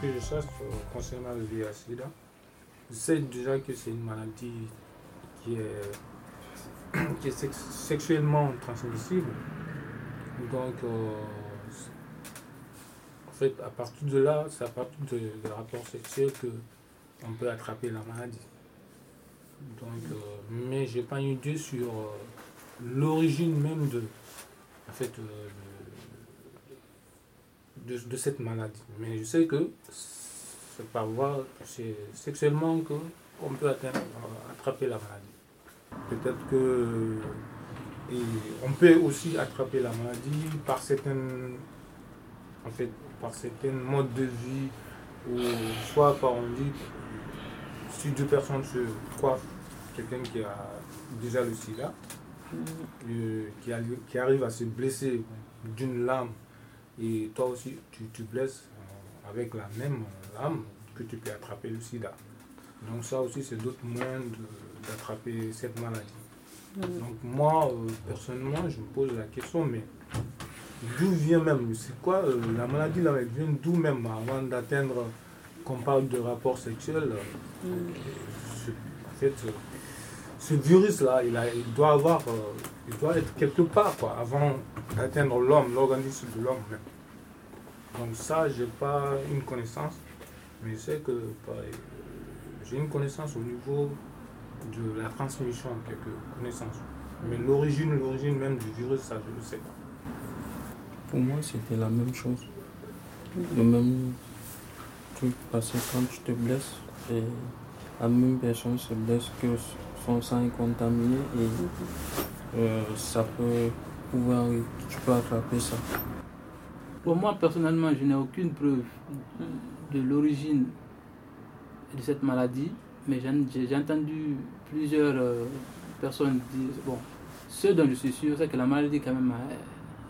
que je sache concernant le VIH-Sida, je sais déjà que c'est une maladie qui est, qui est sexuellement transmissible. Donc, en fait, à partir de là, c'est à partir de, de rapport sexuel qu'on peut attraper la maladie. Donc, euh, mais j'ai pas une idée sur euh, l'origine même de, en fait, euh, de, de, cette maladie. Mais je sais que c'est par voie, sexuellement qu'on peut atteindre, attraper la maladie. Peut-être que et on peut aussi attraper la maladie par certaines, en fait, par certains modes de vie, ou soit par on dit, si deux personnes se coiffent quelqu'un qui a déjà le sida, euh, qui, qui, arrive à se blesser d'une lame, et toi aussi tu, tu blesses euh, avec la même lame que tu peux attraper le sida. Donc ça aussi c'est d'autres moyens d'attraper cette maladie. Donc moi, euh, personnellement, je me pose la question, mais d'où vient même C'est quoi la maladie là vient d'où même avant d'atteindre qu'on parle de rapport sexuel. En fait, ce virus-là, il, il, doit avoir, euh, il doit être quelque part quoi, avant d'atteindre l'homme, l'organisme de l'homme même. Donc ça, j'ai pas une connaissance, mais je sais que j'ai une connaissance au niveau de la transmission, quelques connaissances. Mais l'origine, l'origine même du virus, ça, je ne sais pas. Pour moi, c'était la même chose. Le même truc, parce que quand tu te blesses, et la même personne se blesse que son sang est contaminé et euh, ça peut pouvoir, tu peux attraper ça. Pour moi, personnellement, je n'ai aucune preuve de l'origine de cette maladie, mais j'ai entendu plusieurs euh, personnes dire, bon, ce dont je suis sûr, c'est que la maladie, quand même,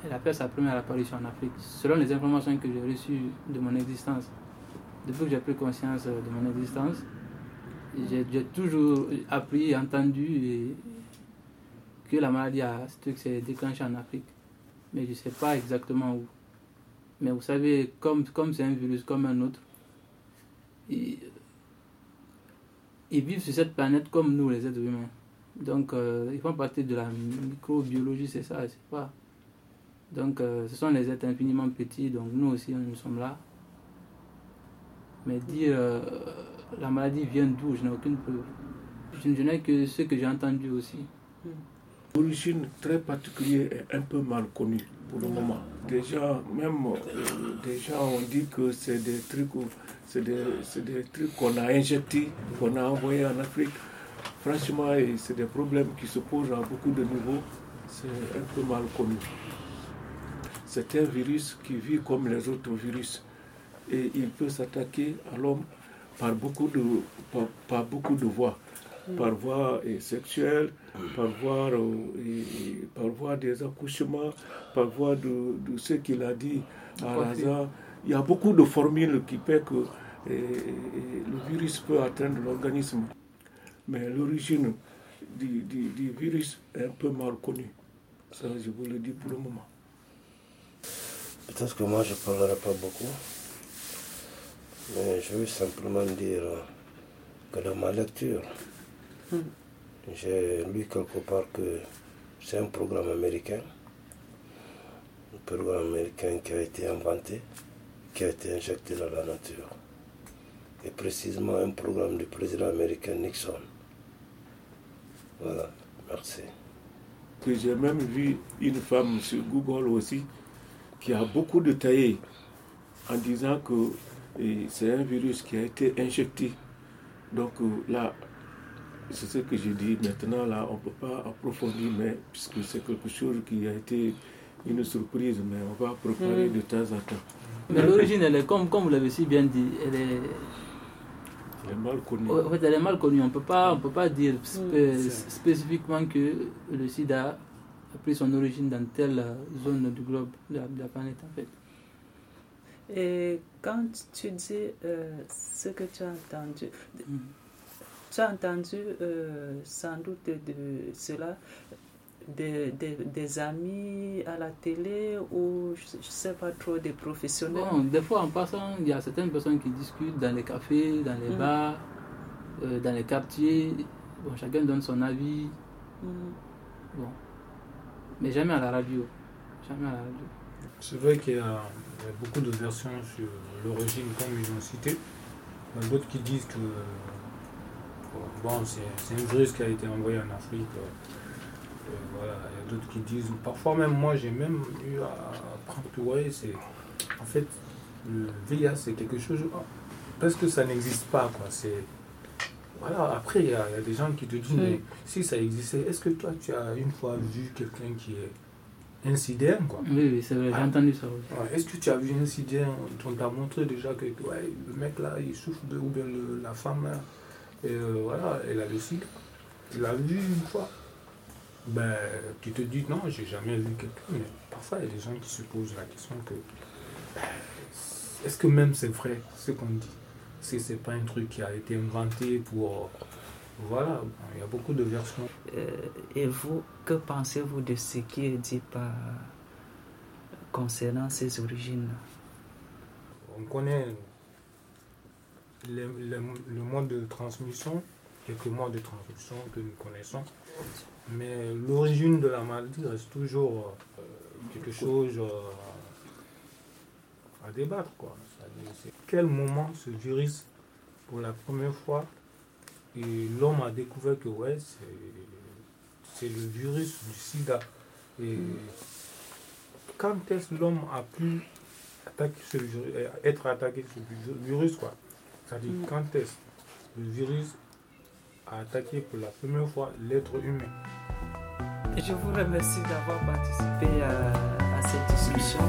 elle a fait sa première apparition en Afrique. Selon les informations que j'ai reçues de mon existence, depuis que j'ai pris conscience de mon existence, j'ai toujours appris, entendu que la maladie a, s'est déclenchée en Afrique. Mais je ne sais pas exactement où. Mais vous savez, comme c'est un virus comme un autre, ils, vivent sur cette planète comme nous, les êtres humains. Donc, euh, ils font partie de la microbiologie, c'est ça, c'est pas. Donc, euh, ce sont les êtres infiniment petits, donc nous aussi, nous sommes là. Mais dire. Euh, la maladie vient d'où? Je n'ai aucune preuve. Je, n'ai que ce que j'ai entendu aussi. L'origine très particulière est un peu mal connue pour le moment. Déjà, même euh, déjà on dit que c'est des trucs, c'est des, des, trucs qu'on a injectés, qu'on a envoyés en Afrique. Franchement, c'est des problèmes qui se posent à beaucoup de niveaux. C'est un peu mal connu. C'est un virus qui vit comme les autres virus et il peut s'attaquer à l'homme par beaucoup de, par, beaucoup de voies. Mm. Par voie sexuelle, par voie, et, par voie des accouchements, par voie de, de ce qu'il a dit à hasard. Il y a beaucoup de formules qui fait que le virus peut atteindre l'organisme. Mais l'origine du, du, du, virus est un peu mal connue. Ça, je vous le dis pour le moment. Peut-être que moi, je ne parlerai pas beaucoup. Mais je veux simplement dire que dans ma lecture, hmm. j'ai lu quelque part que c'est un programme américain, un programme américain qui a été inventé, qui a été injecté dans la nature. Et précisément un programme du président américain Nixon. Voilà, merci. J'ai même vu une femme sur Google aussi qui a beaucoup détaillé en disant que c'est un virus qui a été injecté. Donc euh, là, c'est ce que je dis. Maintenant, là, on ne peut pas approfondir, mais puisque c'est quelque chose qui a été une surprise, mais on va préparer mm. de temps en temps. Mais l'origine, elle est comme, comme vous l'avez si bien dit, elle est, elle est mal connue. En fait, elle est mal connue. On ne peut pas dire mm. spécifiquement que le sida a pris son origine dans telle zone du globe, de la, de la planète, en fait. Et quand tu dis euh, ce que tu as entendu, tu as entendu euh, sans doute de cela. des, des, des amis à la télé ou je ne sais pas trop des professionnels? Bon, des fois en passant, il y a certaines personnes qui discutent dans les cafés, dans les Mm. bars, euh, dans les quartiers. Bon, chacun donne son avis. Mm. Bon. Mais jamais à la radio. Jamais à la radio. C'est vrai qu'il y, a il y a beaucoup de versions sur l'origine, comme ils ont cité. Il y a d'autres qui disent que bon, c'est un virus qui a été envoyé en Afrique. euh, euh, voilà. Il y a d'autres qui disent, parfois même moi j'ai même eu à apprendre que ouais, c'est en fait le VIH c'est quelque chose parce que ça n'existe pas quoi. C'est voilà. Après il y, y a des gens qui te disent mais si ça existait, est-ce que toi tu as une fois vu quelqu'un qui est incident quoi? Oui, oui, c'est vrai, j'ai Ah. entendu ça aussi. Est-ce que tu as vu un incident On t'a montré déjà que ouais, le mec là, il souffre de. ou bien le- la femme là, et, euh, voilà, elle a le sida. Tu l'as vu une fois? Ben, tu te dis non, j'ai jamais vu quelqu'un, mais parfois il y a des gens qui se posent la question que. ben, Est-ce que même c'est vrai ce qu'on dit? Si c'est pas un truc qui a été inventé pour. Voilà, il y a beaucoup de versions. Euh, et vous, que pensez-vous de ce qui est dit par concernant ces origines? On connaît le, le- le mode de transmission, quelques modes de transmission que nous connaissons, mais l'origine de la maladie reste toujours euh, quelque chose euh, à débattre. Quoi. Quel moment ce virus, pour la première fois, et l'homme a découvert que ouais, c'est, le virus du sida. Et quand est-ce que l'homme a pu attaquer ce virus, euh, être attaqué ce vi- virus quoi? C'est-à-dire Mm. quand est-ce que le virus a attaqué pour la première fois l'être humain? Je vous remercie d'avoir participé à, à cette discussion.